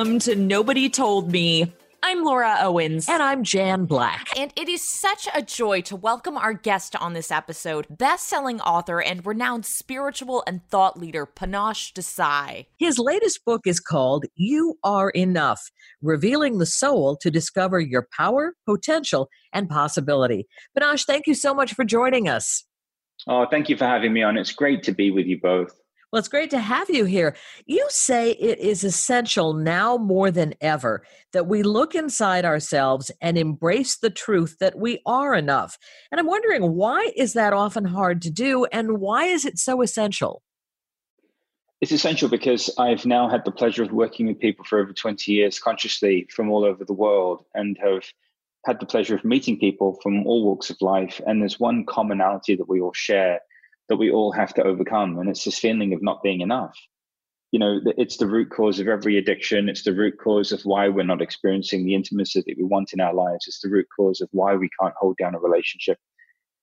Welcome to Nobody Told Me. I'm Laura Owens. And I'm Jan Black. And it is such a joy to welcome our guest on this episode, best-selling author and renowned spiritual and thought leader Panache Desai. His latest book is called You Are Enough, revealing the soul to discover your power, potential, and possibility. Panache, thank you so much for joining us. Oh, thank you for having me on. It's great to be with you both. Well, it's great to have you here. You say it is essential now more than ever that we look inside ourselves and embrace the truth that we are enough. And I'm wondering why is that often hard to do and why is it so essential? It's essential because I've now had the pleasure of working with people for over 20 years consciously from all over the world and have had the pleasure of meeting people from all walks of life. And there's one commonality that we all share that we all have to overcome. And it's this feeling of not being enough. You know, it's the root cause of every addiction. It's the root cause of why we're not experiencing the intimacy that we want in our lives. It's the root cause of why we can't hold down a relationship.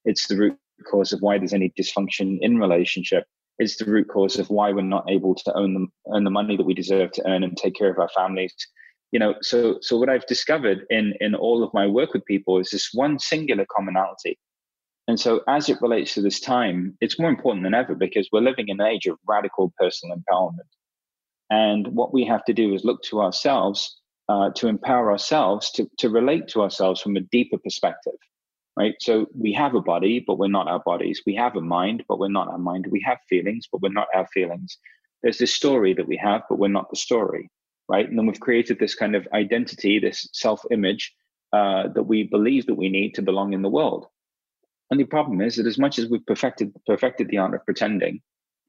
It's the root cause of why there's any dysfunction in relationship. It's the root cause of why we're not able to own the, earn the money that we deserve to earn and take care of our families. You know, so so what I've discovered in in all of my work with people is this one singular commonality and so, as it relates to this time, it's more important than ever because we're living in an age of radical personal empowerment. And what we have to do is look to ourselves uh, to empower ourselves to, to relate to ourselves from a deeper perspective, right? So, we have a body, but we're not our bodies. We have a mind, but we're not our mind. We have feelings, but we're not our feelings. There's this story that we have, but we're not the story, right? And then we've created this kind of identity, this self image uh, that we believe that we need to belong in the world and the problem is that as much as we've perfected perfected the art of pretending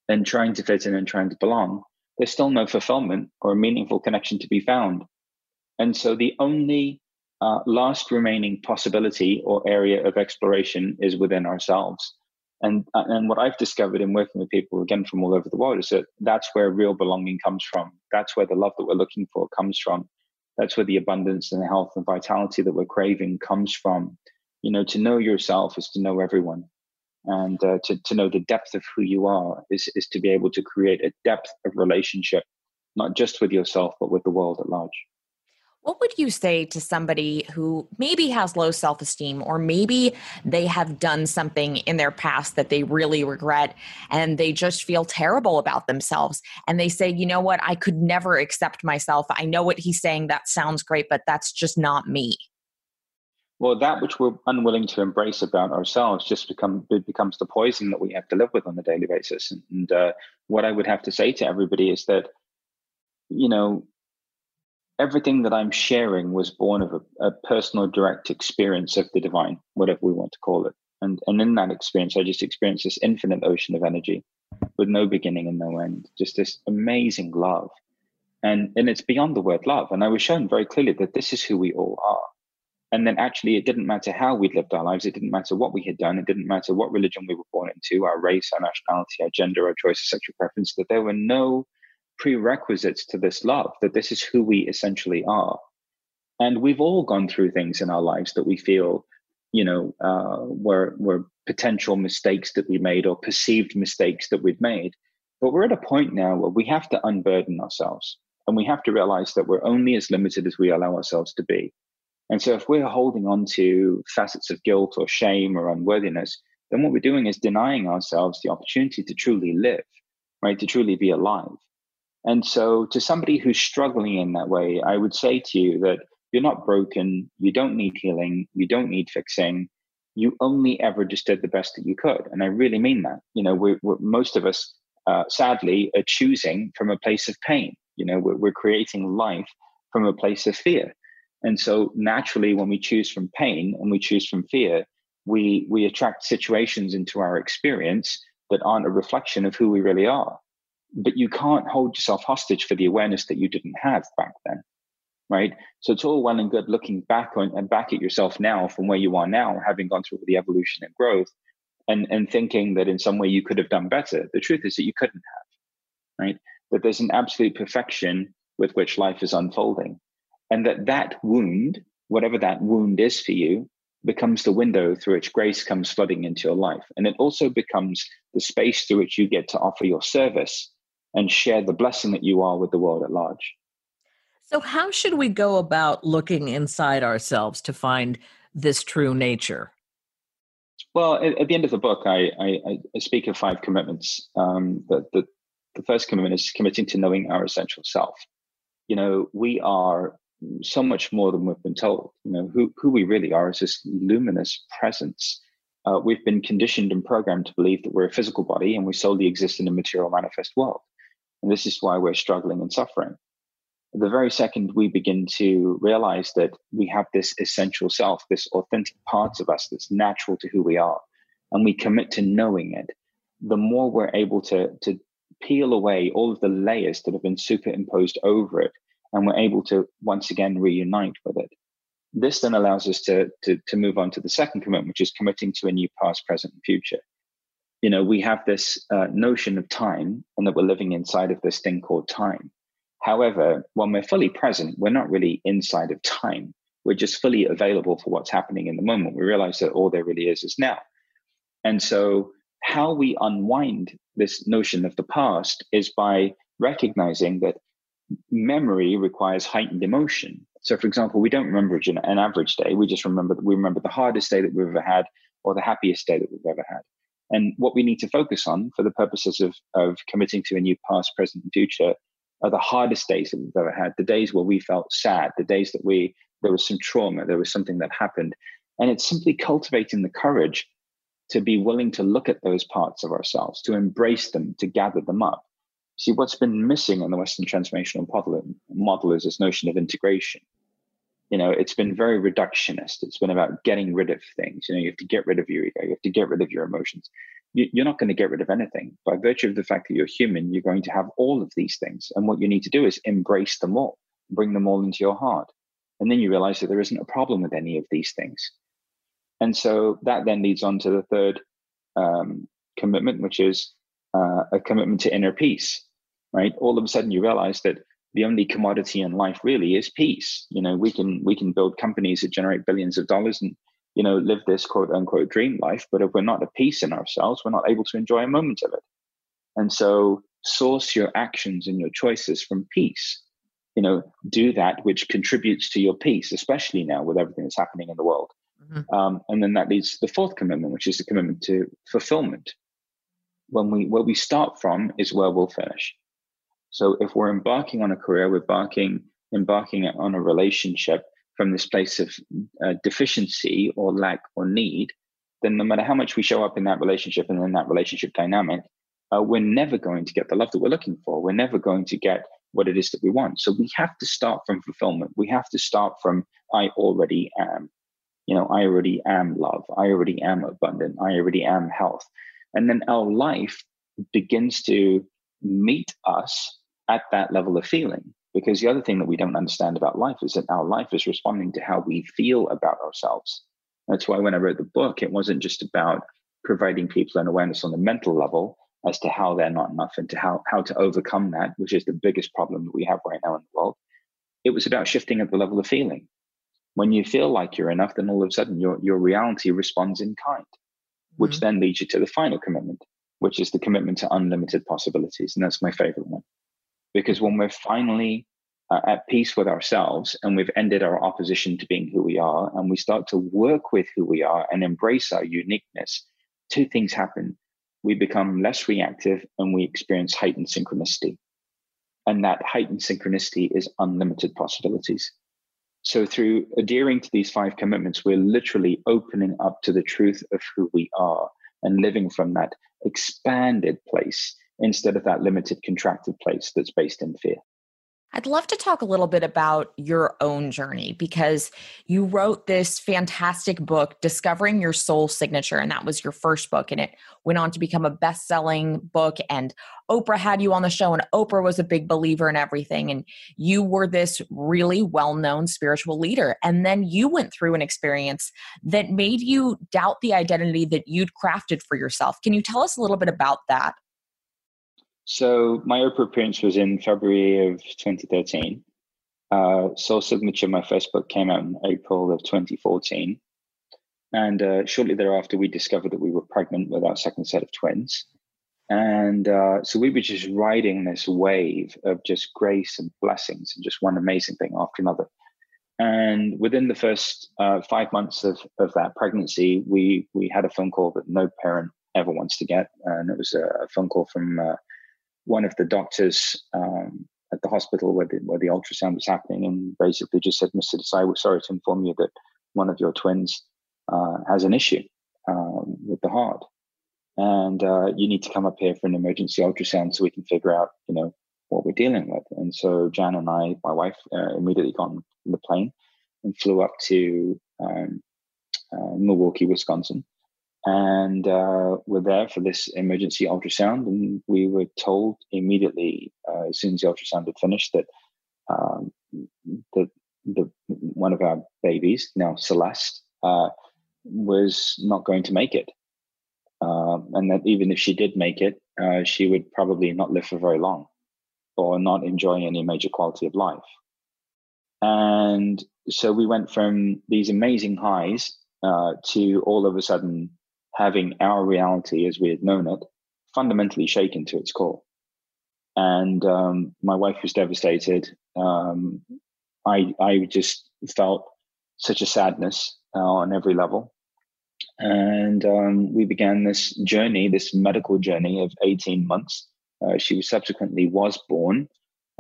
and trying to fit in and trying to belong, there's still no fulfillment or meaningful connection to be found. And so the only uh, last remaining possibility or area of exploration is within ourselves. And uh, and what I've discovered in working with people again from all over the world is that that's where real belonging comes from. That's where the love that we're looking for comes from. That's where the abundance and the health and vitality that we're craving comes from you know to know yourself is to know everyone and uh, to, to know the depth of who you are is, is to be able to create a depth of relationship not just with yourself but with the world at large what would you say to somebody who maybe has low self esteem, or maybe they have done something in their past that they really regret and they just feel terrible about themselves? And they say, you know what, I could never accept myself. I know what he's saying, that sounds great, but that's just not me well, that which we're unwilling to embrace about ourselves just become becomes the poison that we have to live with on a daily basis. And uh, what I would have to say to everybody is that, you know, everything that I'm sharing was born of a, a personal, direct experience of the divine, whatever we want to call it. And and in that experience, I just experienced this infinite ocean of energy, with no beginning and no end. Just this amazing love, and and it's beyond the word love. And I was shown very clearly that this is who we all are and then actually, it didn't matter how we'd lived our lives. It didn't matter what we had done. It didn't matter what religion we were born into, our race, our nationality, our gender, our choice of sexual preference, that there were no prerequisites to this love, that this is who we essentially are. And we've all gone through things in our lives that we feel, you know, uh, were, were potential mistakes that we made or perceived mistakes that we've made. But we're at a point now where we have to unburden ourselves and we have to realize that we're only as limited as we allow ourselves to be And so if we're holding on to facets of guilt or shame or unworthiness, then what we're doing is denying ourselves the opportunity to truly live, right? To truly be alive. And so to somebody who's struggling in that way, I would say to you that you're not broken, you don't need healing, you don't need fixing. You only ever just did the best that you could. And I really mean that. You know, we're, we're most of us, uh, sadly, are choosing from a place of pain. You know, we're, we're creating life from a place of fear. And so naturally, when we choose from pain and we choose from fear, we we attract situations into our experience that aren't a reflection of who we really are. But you can't hold yourself hostage for the awareness that you didn't have back then. Right. So it's all well and good looking back on and back at yourself now from where you are now, having gone through the evolution and growth, and, and thinking that in some way you could have done better. The truth is that you couldn't have. Right. That there's an absolute perfection with which life is unfolding and that that wound whatever that wound is for you becomes the window through which grace comes flooding into your life. And it also becomes the space through which you get to offer your service and share the blessing that you are with the world at large. So how should we go about looking inside ourselves to find this true nature? Well at, at the end of the book i, I, I speak of five commitments. Um, the, the, the first commitment is committing to knowing our essential self. You know we are so much more than we've been told. You know, who, who we really are is this luminous presence. Uh, we've been conditioned and programmed to believe that we're a physical body and we solely exist in a material manifest world. And this is why we're struggling and suffering. The very second we begin to realize that we have this essential self, this authentic parts of us that's natural to who we are, and we commit to knowing it, the more we're able to, to peel away all of the layers that have been superimposed over it and we're able to once again reunite with it. This then allows us to, to, to move on to the second commitment, which is committing to a new past, present, and future. You know, we have this uh, notion of time and that we're living inside of this thing called time. However, when we're fully present, we're not really inside of time. We're just fully available for what's happening in the moment. We realize that all there really is is now. And so, how we unwind this notion of the past is by recognizing that memory requires heightened emotion. So, for example, we don't remember an average day. We just remember we remember the hardest day that we've ever had, or the happiest day that we've ever had. And what we need to focus on, for the purposes of of committing to a new past, present, and future, are the hardest days that we've ever had. The days where we felt sad, the days that we there was some trauma, there was something that happened, and it's simply cultivating the courage to be willing to look at those parts of ourselves, to embrace them, to gather them up, See, what's been missing in the Western transformational model is this notion of integration. You know, it's been very reductionist. It's been about getting rid of things. You know, you have to get rid of your ego. You have to get rid of your emotions. You're not going to get rid of anything. By virtue of the fact that you're human, you're going to have all of these things. And what you need to do is embrace them all, bring them all into your heart. And then you realize that there isn't a problem with any of these things. And so that then leads on to the third um, commitment, which is uh, a commitment to inner peace right? All of a sudden you realize that the only commodity in life really is peace. You know, we can we can build companies that generate billions of dollars and you know live this quote unquote dream life, but if we're not at peace in ourselves, we're not able to enjoy a moment of it. And so source your actions and your choices from peace. You know, do that which contributes to your peace, especially now with everything that's happening in the world. Mm-hmm. Um, and then that leads to the fourth commitment, which is the commitment to fulfillment. When we where we start from is where we'll finish. So if we're embarking on a career, we're embarking embarking on a relationship from this place of uh, deficiency or lack or need, then no matter how much we show up in that relationship and in that relationship dynamic, uh, we're never going to get the love that we're looking for. We're never going to get what it is that we want. So we have to start from fulfillment. We have to start from I already am. You know, I already am love. I already am abundant. I already am health. And then our life begins to meet us at that level of feeling. Because the other thing that we don't understand about life is that our life is responding to how we feel about ourselves. That's why when I wrote the book, it wasn't just about providing people an awareness on the mental level as to how they're not enough and to how, how to overcome that, which is the biggest problem that we have right now in the world. It was about shifting at the level of feeling. When you feel like you're enough, then all of a sudden your, your reality responds in kind, which mm-hmm. then leads you to the final commitment, which is the commitment to unlimited possibilities. And that's my favorite one. Because when we're finally uh, at peace with ourselves and we've ended our opposition to being who we are and we start to work with who we are and embrace our uniqueness, two things happen. We become less reactive and we experience heightened synchronicity. And that heightened synchronicity is unlimited possibilities. So, through adhering to these five commitments, we're literally opening up to the truth of who we are and living from that expanded place instead of that limited, contracted place that's based in fear. I'd love to talk a little bit about your own journey because you wrote this fantastic book, Discovering Your Soul Signature, and that was your first book. And it went on to become a best selling book. And Oprah had you on the show, and Oprah was a big believer in everything. And you were this really well known spiritual leader. And then you went through an experience that made you doubt the identity that you'd crafted for yourself. Can you tell us a little bit about that? So my Oprah appearance was in February of 2013. Uh, Soul Signature, my first book, came out in April of 2014. And uh, shortly thereafter, we discovered that we were pregnant with our second set of twins. And uh, so we were just riding this wave of just grace and blessings and just one amazing thing after another. And within the first uh, five months of, of that pregnancy, we, we had a phone call that no parent ever wants to get. And it was a, a phone call from uh, one of the doctors um, at the hospital where the, where the ultrasound was happening and basically just said, Mr. Desai, we're sorry to inform you that one of your twins uh, has an issue um, with the heart. And uh, you need to come up here for an emergency ultrasound so we can figure out, you know, what we're dealing with. And so Jan and I, my wife, uh, immediately got on the plane and flew up to um, uh, Milwaukee, Wisconsin, and uh, we're there for this emergency ultrasound. And we were told immediately, uh, as soon as the ultrasound had finished, that um, that the one of our babies, now Celeste, uh, was not going to make it, um, and that even if she did make it, uh, she would probably not live for very long, or not enjoy any major quality of life. And so we went from these amazing highs uh, to all of a sudden having our reality as we had known it fundamentally shaken to its core. And um, my wife was devastated. Um, I I just felt such a sadness uh, on every level. And um, we began this journey, this medical journey of 18 months. Uh, she was subsequently was born,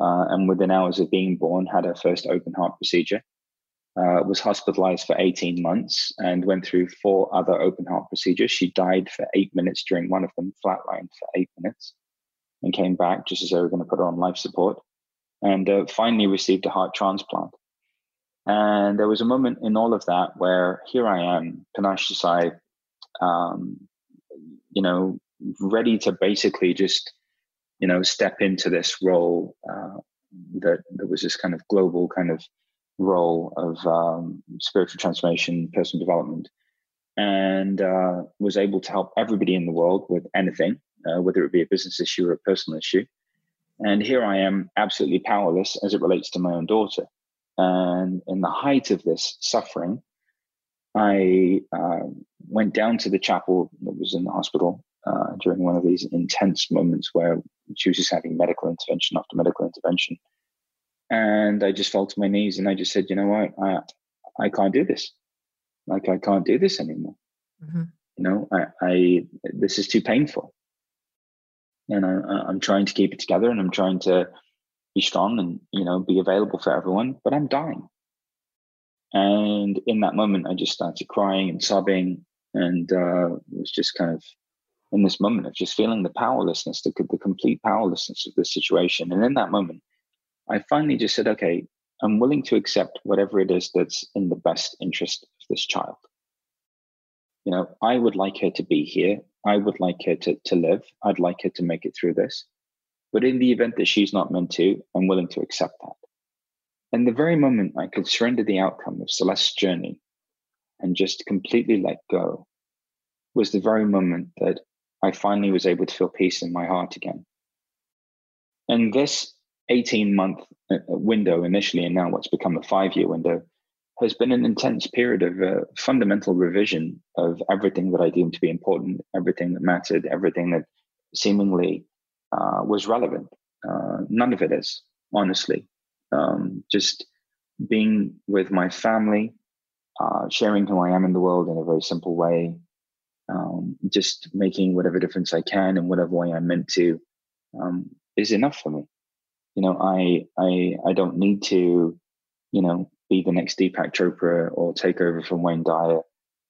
uh, and within hours of being born, had her first open heart procedure uh, was hospitalized for 18 months and went through four other open heart procedures. She died for eight minutes during one of them, flatlined for eight minutes, and came back just as they were going to put her on life support. And uh, finally received a heart transplant. And there was a moment in all of that where here I am, Panache Desai, um, you know, ready to basically just, you know, step into this role uh, that, that was this kind of global kind of role of um, spiritual transformation, personal development, and uh, was able to help everybody in the world with anything, uh, whether it be a business issue or a personal issue. And here I am, absolutely powerless as it relates to my own daughter. And in the height of this suffering, I uh, went down to the chapel that was in the hospital uh, during one of these intense moments where she was just having medical intervention after medical intervention and I just fell to my knees and I just said, you know what, I I can't do this. Like I can't do this anymore. Mm-hmm. You know, I, I this is too painful, and I, I'm trying to keep it together and I'm trying to be strong and you know be available for everyone, but I'm dying. And in that moment, I just started crying and sobbing, and uh, was just kind of in this moment of just feeling the powerlessness, the, the complete powerlessness of this situation. And in that moment, I finally just said, okay, I'm willing to accept whatever it is that's in the best interest of this child. You know, I would like her to be here. I would like her to, to live. I'd like her to make it through this. But in the event that she's not meant to, I'm willing to accept that. And the very moment I could surrender the outcome of Celeste's journey and just completely let go was the very moment that I finally was able to feel peace in my heart again. And this 18 month uh, window initially, and now what's become a five year window, has been an intense period of uh, fundamental revision of everything that I deemed to be important, everything that mattered, everything that seemingly uh, was relevant. Uh, none of it is, honestly. Um, just being with my family, uh, sharing who I am in the world in a very simple way, um, just making whatever difference I can in whatever way I'm meant to um, is enough for me. You know, I I I don't need to, you know, be the next Deepak Chopra or take over from Wayne Dyer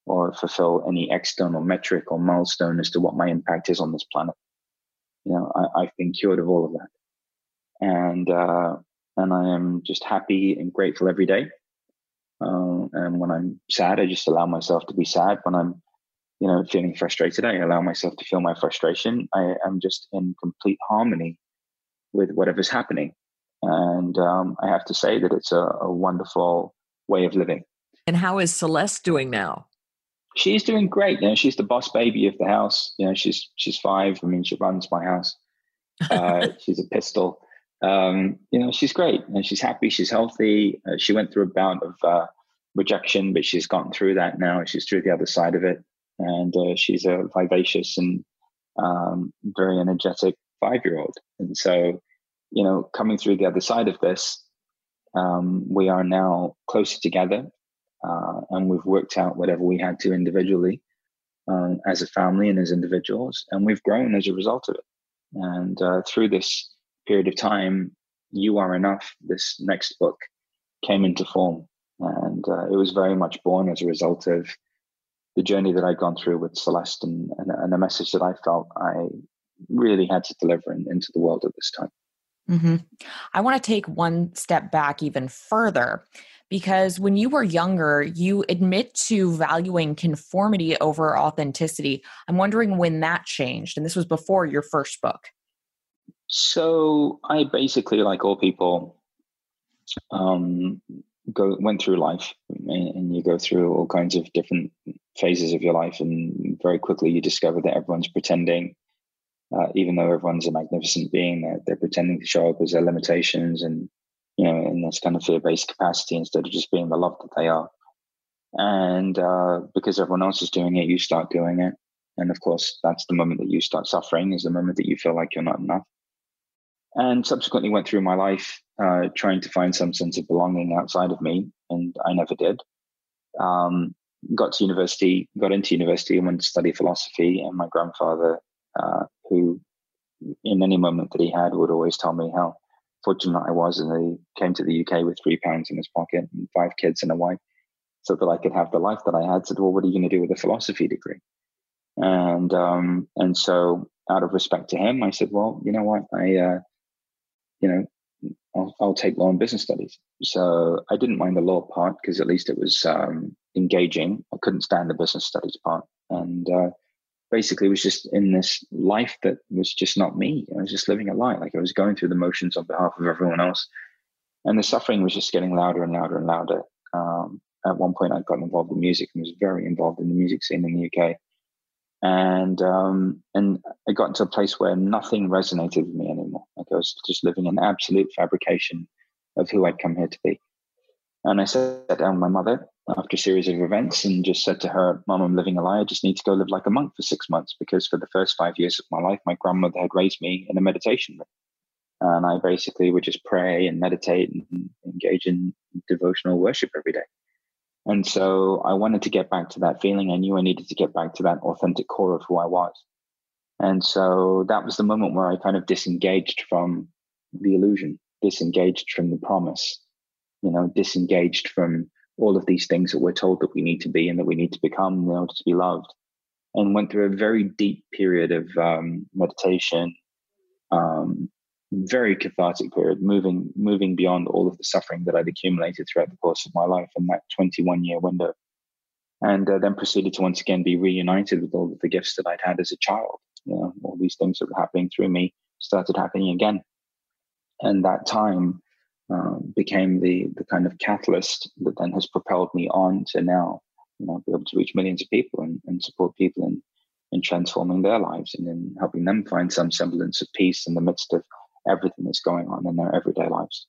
or fulfill any external metric or milestone as to what my impact is on this planet. You know, I, have been cured of all of that, and uh, and I am just happy and grateful every day. Uh, and when I'm sad, I just allow myself to be sad. When I'm, you know, feeling frustrated, I allow myself to feel my frustration. I am just in complete harmony with whatever's happening, and um, I have to say that it's a, a wonderful way of living. And how is Celeste doing now? she's doing great. You know, she's the boss baby of the house. You know, she's she's five. I mean, she runs my house. Uh, she's a pistol. Um, you know, she's great and she's happy. She's healthy. Uh, she went through a bout of uh, rejection, but she's gotten through that now. She's through the other side of it, and uh, she's a vivacious and um, very energetic five-year-old. And so, you know, coming through the other side of this, um, we are now closer together uh, and we've worked out whatever we had to individually um, as a family and as individuals, and we've grown as a result of it. And uh, through this period of time, You Are Enough, this next book, came into form. And uh, it was very much born as a result of the journey that I'd gone through with Celeste and, and, and a message that I felt I really had to deliver in, into the world at this time. Mm-hmm. I want to take one step back even further because when you were younger, you admit to valuing conformity over authenticity. I'm wondering when that changed, and this was before your first book. So I basically, like all people, um, go went through life, and, and you go through all kinds of different phases of your life, and very quickly you discover that everyone's pretending. Uh, even though everyone's a magnificent being, they're, they're pretending to show up as their limitations and you know, in this kind of fear-based capacity instead of just being the love that they are. And uh, because everyone else is doing it, you start doing it. And of course, that's the moment that you start suffering, is the moment that you feel like you're not enough. And subsequently went through my life uh, trying to find some sense of belonging outside of me, and I never did. Um, got to university, got into university, and went to study philosophy. And my grandfather, uh, who in any moment that he had, would always tell me how fortunate I was, and he came to the UK with three pounds in his pocket and five kids and a wife, so that I could have the life that I had. Said, "Well, what are you going to do with a philosophy degree?" And um, and so, out of respect to him, I said, "Well, you know what? I, uh, you know, I'll, I'll, take law and business studies." So I didn't mind the law part because at least it was um, engaging. I couldn't stand the business studies part, and uh, basically was just in this life that was just not me. I was just living a lie. Like I was going through the motions on behalf of everyone else. And the suffering was just getting louder and louder and louder. Um, at one point, I got involved in music and was very involved in the music scene in the UK. And um, and I got into a place where nothing resonated with me anymore. Like I was just living in absolute fabrication of who I'd come here to be. And I sat down with my mother after a series of events and just said to her, Mom, I'm living a lie. I just need to go live like a monk for six months because for the first five years of my life, my grandmother had raised me in a meditation room. And I basically would just pray and meditate and engage in devotional worship every day. And so I wanted to get back to that feeling. I knew I needed to get back to that authentic core of who I was. And so that was the moment where I kind of disengaged from the illusion, disengaged from the promise, you know, disengaged from all of these things that we're told that we need to be and that we need to become in order to be loved. And went through a very deep period of um, meditation, um, very cathartic period, moving moving beyond all of the suffering that I'd accumulated throughout the course of my life in that 21 year window. And uh, then proceeded to once again be reunited with all of the gifts that I'd had as a child. You know, all these things that were happening through me started happening again. And that time um, became the the kind of catalyst that then has propelled me on to now you know be able to reach millions of people and, and support people in in transforming their lives and in helping them find some semblance of peace in the midst of everything that's going on in their everyday lives.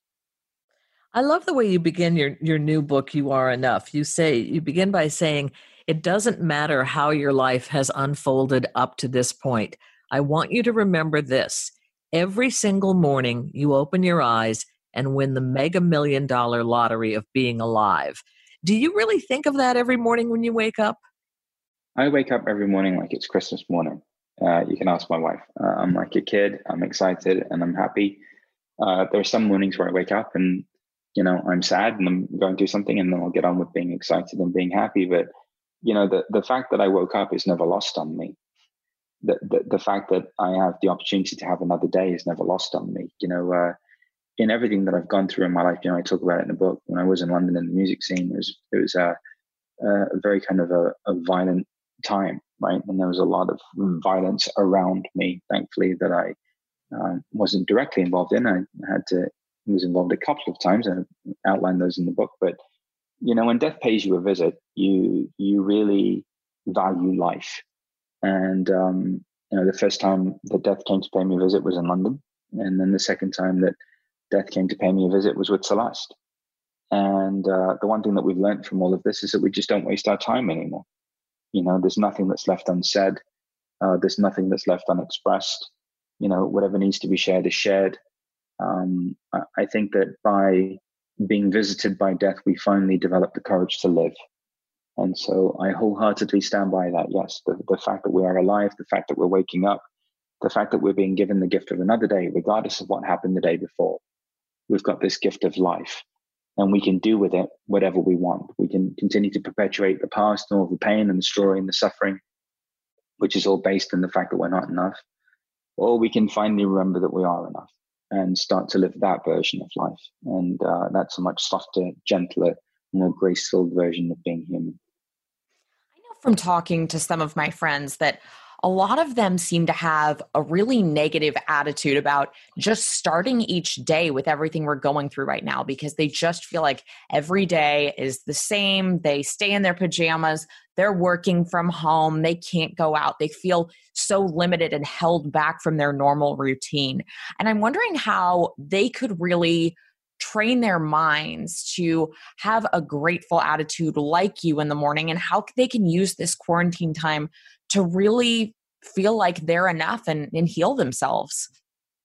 I love the way you begin your your new book You Are Enough. You say you begin by saying it doesn't matter how your life has unfolded up to this point. I want you to remember this. Every single morning you open your eyes and win the mega million dollar lottery of being alive. Do you really think of that every morning when you wake up? I wake up every morning like it's Christmas morning. Uh, you can ask my wife. Uh, I'm like a kid. I'm excited and I'm happy. Uh, there are some mornings where I wake up and you know I'm sad and I'm going through something, and then I'll get on with being excited and being happy. But you know the the fact that I woke up is never lost on me. The, the, the fact that I have the opportunity to have another day is never lost on me. You know, uh, in everything that I've gone through in my life, you know, I talk about it in the book. When I was in London in the music scene, it was it was a, a very kind of a, a violent time, right? And there was a lot of violence around me, thankfully, that I uh, wasn't directly involved in. I had to was involved a couple of times. I outlined those in the book. But you know, when death pays you a visit, you you really value life. And um, you know, the first time that death came to pay me a visit was in London, and then the second time that death came to pay me a visit was with Celeste. And uh, the one thing that we've learned from all of this is that we just don't waste our time anymore. You know, there's nothing that's left unsaid. Uh, there's nothing that's left unexpressed. You know, whatever needs to be shared is shared. Um, I, I think that by being visited by death, we finally develop the courage to live. And so I wholeheartedly stand by that. Yes, the, the fact that we are alive, the fact that we're waking up, the fact that we're being given the gift of another day, regardless of what happened the day before. We've got this gift of life and we can do with it whatever we want. We can continue to perpetuate the past and all the pain and the story and the suffering, which is all based on the fact that we're not enough. Or we can finally remember that we are enough and start to live that version of life. And uh, that's a much softer, gentler, more graceful version of being human. I know from talking to some of my friends that a lot of them seem to have a really negative attitude about just starting each day with everything we're going through right now because they just feel like every day is the same. They stay in their pajamas, they're working from home, they can't go out, they feel so limited and held back from their normal routine. And I'm wondering how they could really train their minds to have a grateful attitude like you in the morning and how they can use this quarantine time to really feel like they're enough and, and heal themselves.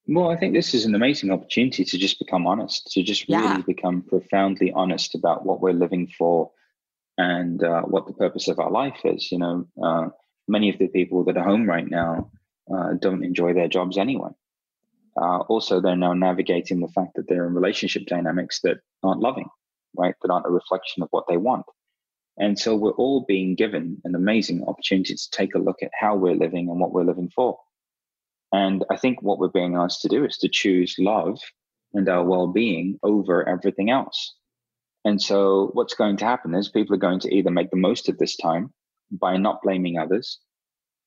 Well, I think this is an amazing opportunity to just become honest, to just really yeah. become profoundly honest about what we're living for and uh, what the purpose of our life is. You know, uh, many of the people that are home right now uh, don't enjoy their jobs anyway. Uh, also, they're now navigating the fact that they're in relationship dynamics that aren't loving, right? That aren't a reflection of what they want. And so we're all being given an amazing opportunity to take a look at how we're living and what we're living for. And I think what we're being asked to do is to choose love and our well being over everything else. And so what's going to happen is people are going to either make the most of this time by not blaming others,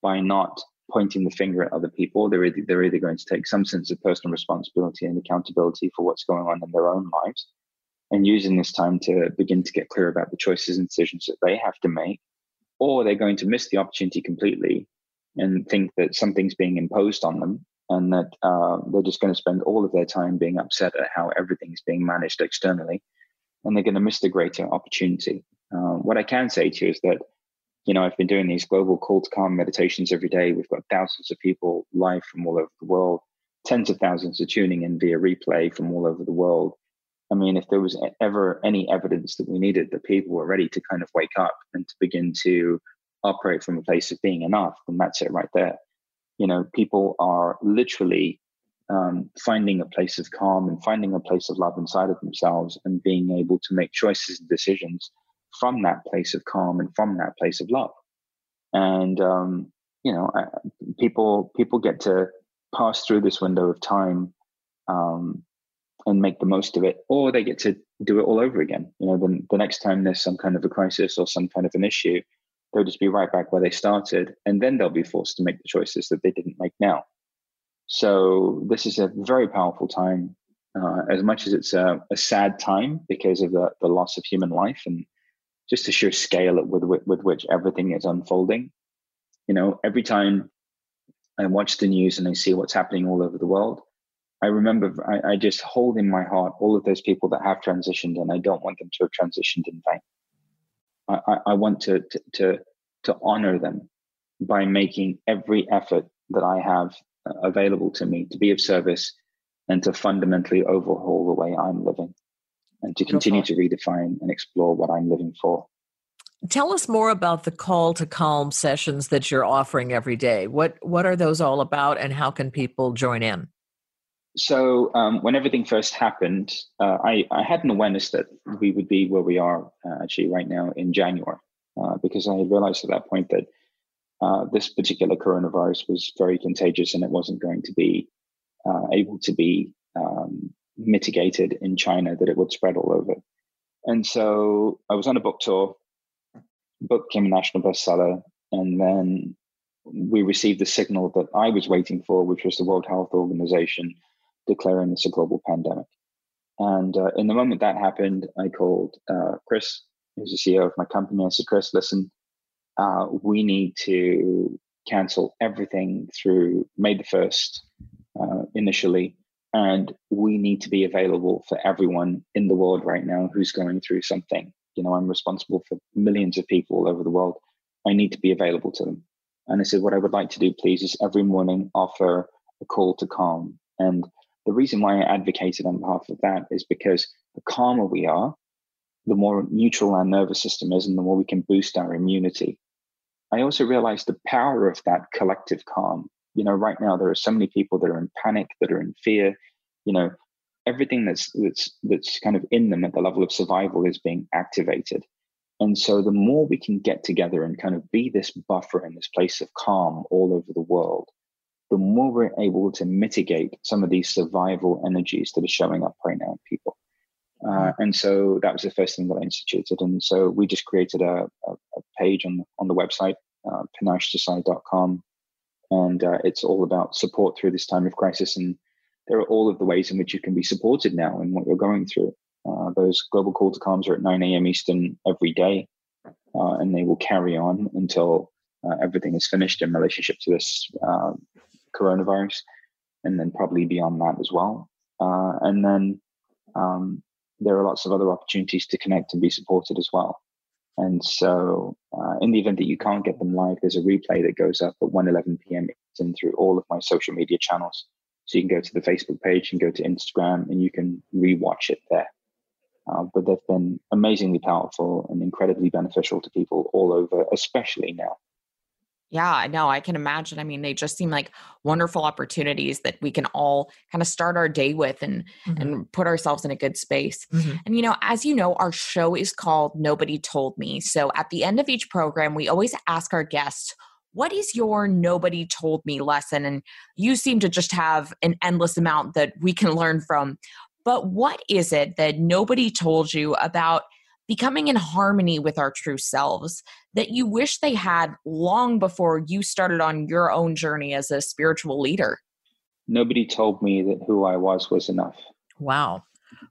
by not pointing the finger at other people. They're either, they're either going to take some sense of personal responsibility and accountability for what's going on in their own lives and using this time to begin to get clear about the choices and decisions that they have to make, or they're going to miss the opportunity completely and think that something's being imposed on them and that uh, they're just going to spend all of their time being upset at how everything's being managed externally and they're going to miss the greater opportunity. Uh, what I can say to you is that, you know, I've been doing these global call to calm meditations every day. We've got thousands of people live from all over the world. Tens of thousands are tuning in via replay from all over the world. I mean, if there was ever any evidence that we needed that people were ready to kind of wake up and to begin to operate from a place of being enough, then that's it right there. You know, people are literally um, finding a place of calm and finding a place of love inside of themselves and being able to make choices and decisions from that place of calm and from that place of love. And um, you know, people people get to pass through this window of time um, and make the most of it, or they get to do it all over again. You know, the, the next time there's some kind of a crisis or some kind of an issue, they'll just be right back where they started, and then they'll be forced to make the choices that they didn't make now. So this is a very powerful time. Uh, as much as it's a, a, sad time because of the, the loss of human life and just the sheer scale with, with, with which everything is unfolding. You know, every time I watch the news and I see what's happening all over the world, I remember I, I, just hold in my heart all of those people that have transitioned, and I don't want them to have transitioned in vain. I, I, I want to, to, to to honor them by making every effort that I have uh, available to me to be of service and to fundamentally overhaul the way I'm living and to continue to redefine and explore what I'm living for. Tell us more about the call to calm sessions that you're offering every day. What what are those all about, and how can people join in? So um, when everything first happened, uh, I, I, had an awareness that we would be where we are uh, actually right now in January, uh, because I realized at that point that uh, this particular coronavirus was very contagious and it wasn't going to be uh, able to be um, mitigated in China, that it would spread all over. And so I was on a book tour book became a national bestseller, and then we received the signal that I was waiting for, which was the World Health Organization declaring this a global pandemic. And uh, in the moment that happened, I called uh, Chris, who's the CEO of my company. I said, Chris, listen, uh, we need to cancel everything through May the 1st uh, initially. And we need to be available for everyone in the world right now who's going through something you know, I'm responsible for millions of people all over the world. I need to be available to them. And I said, what I would like to do, please, is every morning offer a call to calm. And the reason why I advocated on behalf of that is because the calmer we are, the more neutral our nervous system is, and the more we can boost our immunity. I also realized the power of that collective calm. You know, right now there are so many people that are in panic, that are in fear. You know, everything that's that's that's kind of in them at the level of survival is being activated and so the more we can get together and kind of be this buffer in this place of calm all over the world the more we're able to mitigate some of these survival energies that are showing up right now in people uh, and so that was the first thing that I instituted. And so we just created a, a, a page on, on the website, uh. And uh, it's all about support through this time of crisis. And there are all of the ways in which you can be supported now in what you're going through. Uh, those global call to calms are at 9 a.m. Eastern every day, uh, and they will carry on until uh, everything is finished in relationship to this uh, coronavirus, and then probably beyond that as well. Uh, and then um, there are lots of other opportunities to connect and be supported as well. And so, uh, in the event that you can't get them live, there's a replay that goes up at 1 11 p.m. and through all of my social media channels. So you can go to the Facebook page and go to Instagram and you can rewatch it there. Uh, but they've been amazingly powerful and incredibly beneficial to people all over, especially now. Yeah, I know. I can imagine. I mean, they just seem like wonderful opportunities that we can all kind of start our day with and mm-hmm. and put ourselves in a good space. Mm-hmm. And you know, as you know, our show is called Nobody Told Me. So at the end of each program, we always ask our guests what is your nobody told me lesson? And you seem to just have an endless amount that we can learn from. But what is it that nobody told you about becoming in harmony with our true selves that you wish they had long before you started on your own journey as a spiritual leader? Nobody told me that who I was was enough. Wow.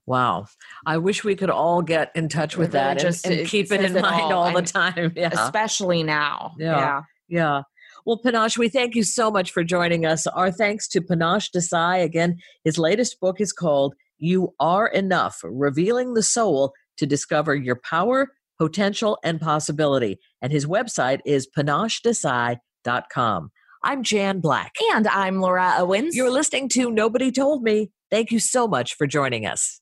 Wow. I wish we could all get in touch with really that just, and, and keep it in mind all, all the time. Yeah. Especially now. Yeah. yeah. Yeah. Well, Panache, we thank you so much for joining us. Our thanks to Panache Desai. Again, his latest book is called You Are Enough Revealing the Soul to Discover Your Power, Potential, and Possibility. And his website is panachedesai.com. I'm Jan Black. And I'm Laura Owens. You're listening to Nobody Told Me. Thank you so much for joining us.